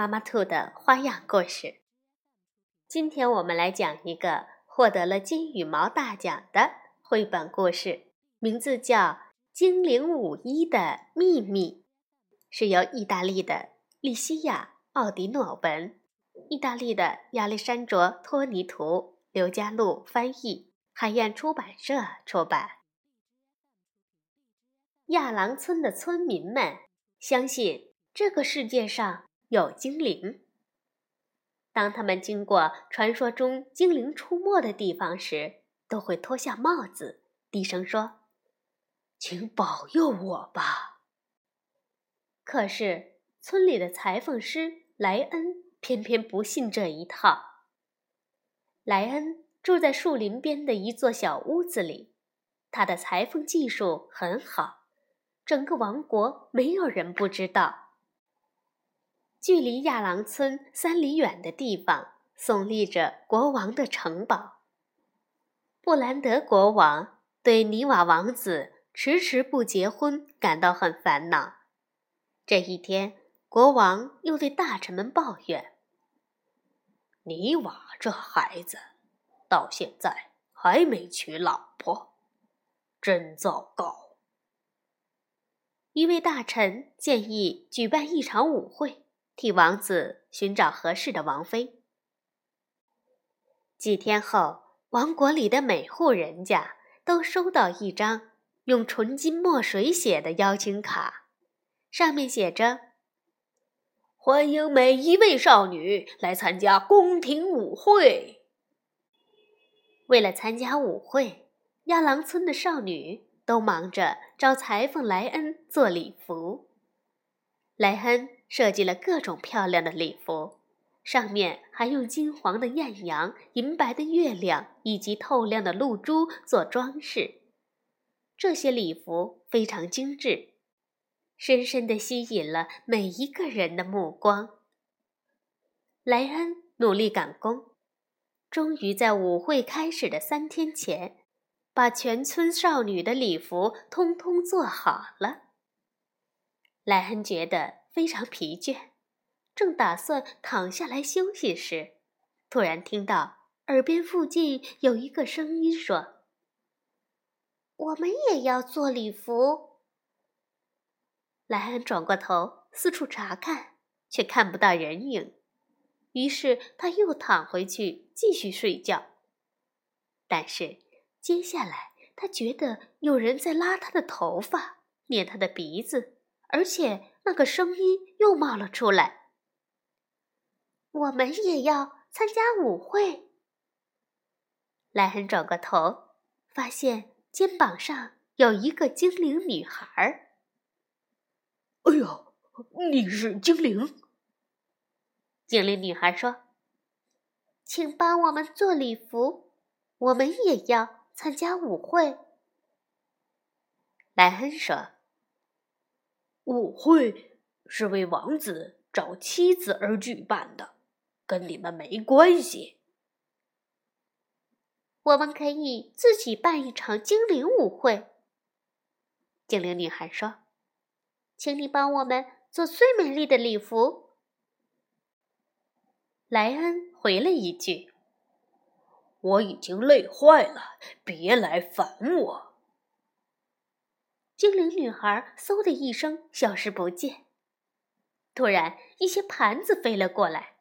妈妈兔的花样故事。今天我们来讲一个获得了金羽毛大奖的绘本故事，名字叫《精灵舞衣的秘密》，是由意大利的利西亚·奥迪诺文、意大利的亚历山卓·托尼图、刘佳璐翻译，海燕出版社出版。亚郎村的村民们相信这个世界上。有精灵。当他们经过传说中精灵出没的地方时，都会脱下帽子，低声说：“请保佑我吧。”可是村里的裁缝师莱恩偏偏不信这一套。莱恩住在树林边的一座小屋子里，他的裁缝技术很好，整个王国没有人不知道。距离亚郎村三里远的地方，耸立着国王的城堡。布兰德国王对尼瓦王子迟迟不结婚感到很烦恼。这一天，国王又对大臣们抱怨：“尼瓦这孩子，到现在还没娶老婆，真糟糕。”一位大臣建议举办一场舞会。替王子寻找合适的王妃。几天后，王国里的每户人家都收到一张用纯金墨水写的邀请卡，上面写着：“欢迎每一位少女来参加宫廷舞会。”为了参加舞会，亚郎村的少女都忙着找裁缝莱恩做礼服。莱恩设计了各种漂亮的礼服，上面还用金黄的艳阳、银白的月亮以及透亮的露珠做装饰。这些礼服非常精致，深深地吸引了每一个人的目光。莱恩努力赶工，终于在舞会开始的三天前，把全村少女的礼服通通做好了。莱恩觉得非常疲倦，正打算躺下来休息时，突然听到耳边附近有一个声音说：“我们也要做礼服。”莱恩转过头四处查看，却看不到人影，于是他又躺回去继续睡觉。但是接下来，他觉得有人在拉他的头发，捏他的鼻子。而且那个声音又冒了出来。我们也要参加舞会。莱恩转过头，发现肩膀上有一个精灵女孩。哎呀，你是精灵！精灵女孩说：“请帮我们做礼服，我们也要参加舞会。”莱恩说。舞会是为王子找妻子而举办的，跟你们没关系。我们可以自己办一场精灵舞会。精灵女孩说：“请你帮我们做最美丽的礼服。”莱恩回了一句：“我已经累坏了，别来烦我。”精灵女孩嗖的一声消失不见。突然，一些盘子飞了过来，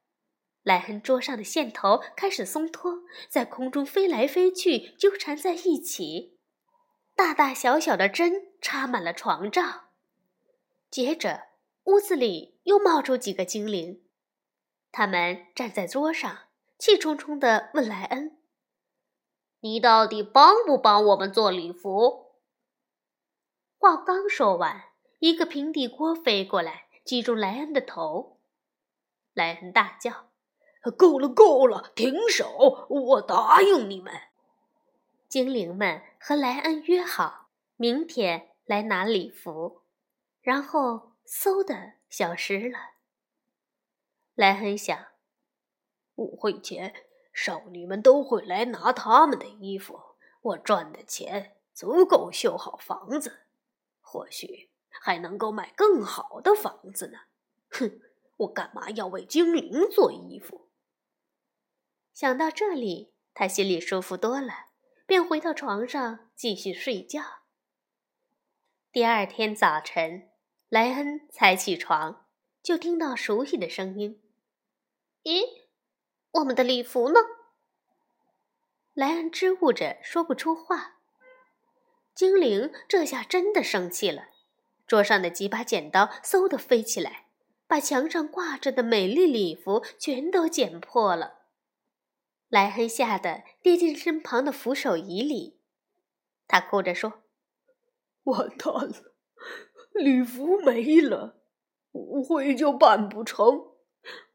莱恩桌上的线头开始松脱，在空中飞来飞去，纠缠在一起。大大小小的针插满了床罩。接着，屋子里又冒出几个精灵，他们站在桌上，气冲冲地问莱恩：“你到底帮不帮我们做礼服？”话刚说完，一个平底锅飞过来，击中莱恩的头。莱恩大叫：“够了，够了，停手！我答应你们。”精灵们和莱恩约好，明天来拿礼服，然后嗖的消失了。莱恩想，舞会前少女们都会来拿他们的衣服，我赚的钱足够修好房子，或许还能够买更好的房子呢。哼，我干嘛要为精灵做衣服？想到这里，他心里舒服多了。便回到床上继续睡觉。第二天早晨，莱恩才起床，就听到熟悉的声音：“咦，我们的礼服呢？”莱恩支吾着说不出话。精灵这下真的生气了，桌上的几把剪刀嗖的飞起来，把墙上挂着的美丽礼服全都剪破了。莱恩吓得跌进身旁的扶手椅里，他哭着说：“完蛋了，礼服没了，舞会就办不成，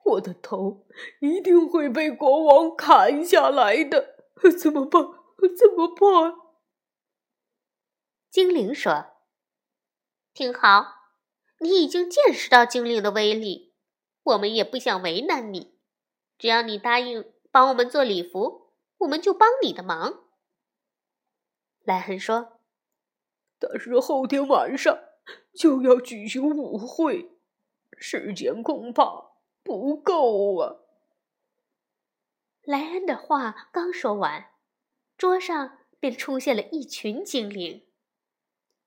我的头一定会被国王砍下来的，怎么办？怎么办？”精灵说：“挺好，你已经见识到精灵的威力，我们也不想为难你，只要你答应。”帮我们做礼服，我们就帮你的忙。”莱恩说，“但是后天晚上就要举行舞会，时间恐怕不够啊。”莱恩的话刚说完，桌上便出现了一群精灵，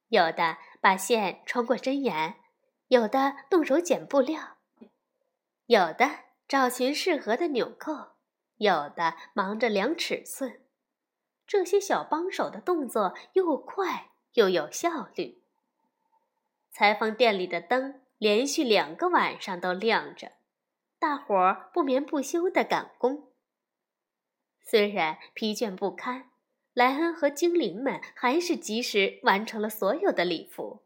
有的把线穿过针眼，有的动手剪布料，有的找寻适合的纽扣。有的忙着量尺寸，这些小帮手的动作又快又有效率。裁缝店里的灯连续两个晚上都亮着，大伙儿不眠不休地赶工。虽然疲倦不堪，莱恩和精灵们还是及时完成了所有的礼服。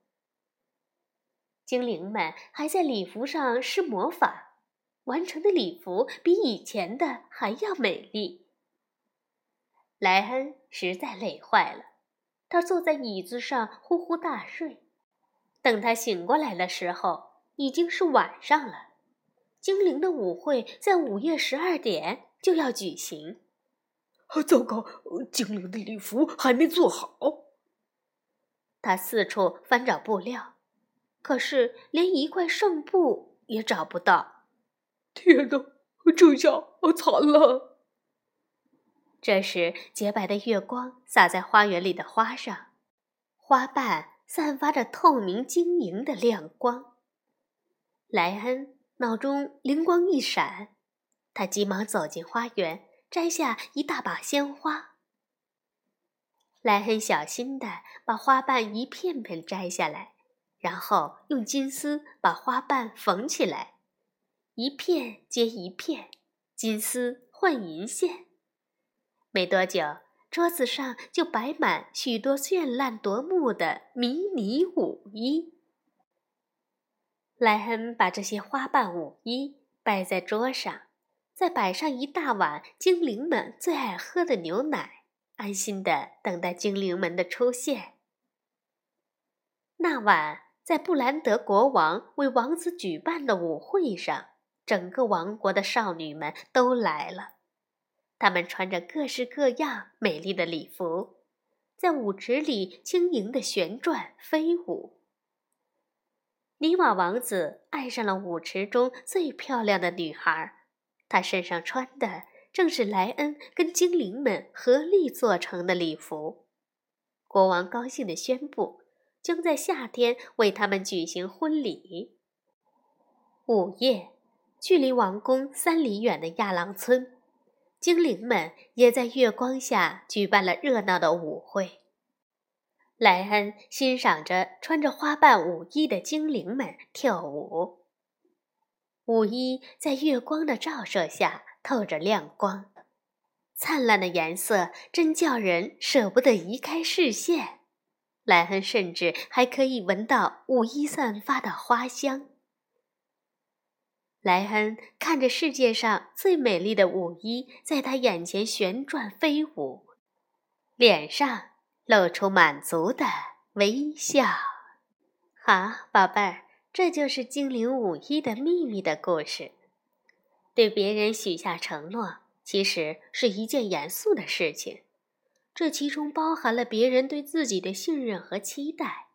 精灵们还在礼服上施魔法。完成的礼服比以前的还要美丽。莱恩实在累坏了，他坐在椅子上呼呼大睡。等他醒过来的时候，已经是晚上了。精灵的舞会在午夜十二点就要举行。糟糕，精灵的礼服还没做好。他四处翻找布料，可是连一块剩布也找不到。天哪，这下惨了！这时，洁白的月光洒在花园里的花上，花瓣散发着透明晶莹的亮光。莱恩脑中灵光一闪，他急忙走进花园，摘下一大把鲜花。莱恩小心地把花瓣一片片摘下来，然后用金丝把花瓣缝起来。一片接一片，金丝换银线。没多久，桌子上就摆满许多绚烂夺目的迷你舞衣。莱恩把这些花瓣舞衣摆在桌上，再摆上一大碗精灵们最爱喝的牛奶，安心的等待精灵们的出现。那晚，在布兰德国王为王子举办的舞会上。整个王国的少女们都来了，她们穿着各式各样美丽的礼服，在舞池里轻盈地旋转飞舞。尼瓦王子爱上了舞池中最漂亮的女孩，他身上穿的正是莱恩跟精灵们合力做成的礼服。国王高兴地宣布，将在夏天为他们举行婚礼。午夜。距离王宫三里远的亚朗村，精灵们也在月光下举办了热闹的舞会。莱恩欣赏着穿着花瓣舞衣的精灵们跳舞，舞衣在月光的照射下透着亮光，灿烂的颜色真叫人舍不得移开视线。莱恩甚至还可以闻到舞衣散发的花香。莱恩看着世界上最美丽的舞衣在他眼前旋转飞舞，脸上露出满足的微笑。好，宝贝儿，这就是精灵舞衣的秘密的故事。对别人许下承诺，其实是一件严肃的事情，这其中包含了别人对自己的信任和期待。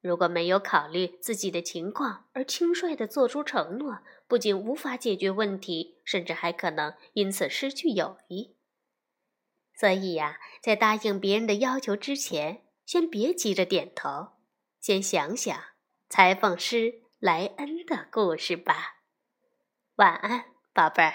如果没有考虑自己的情况而轻率地做出承诺，不仅无法解决问题，甚至还可能因此失去友谊。所以呀，在答应别人的要求之前，先别急着点头，先想想裁缝师莱恩的故事吧。晚安，宝贝儿。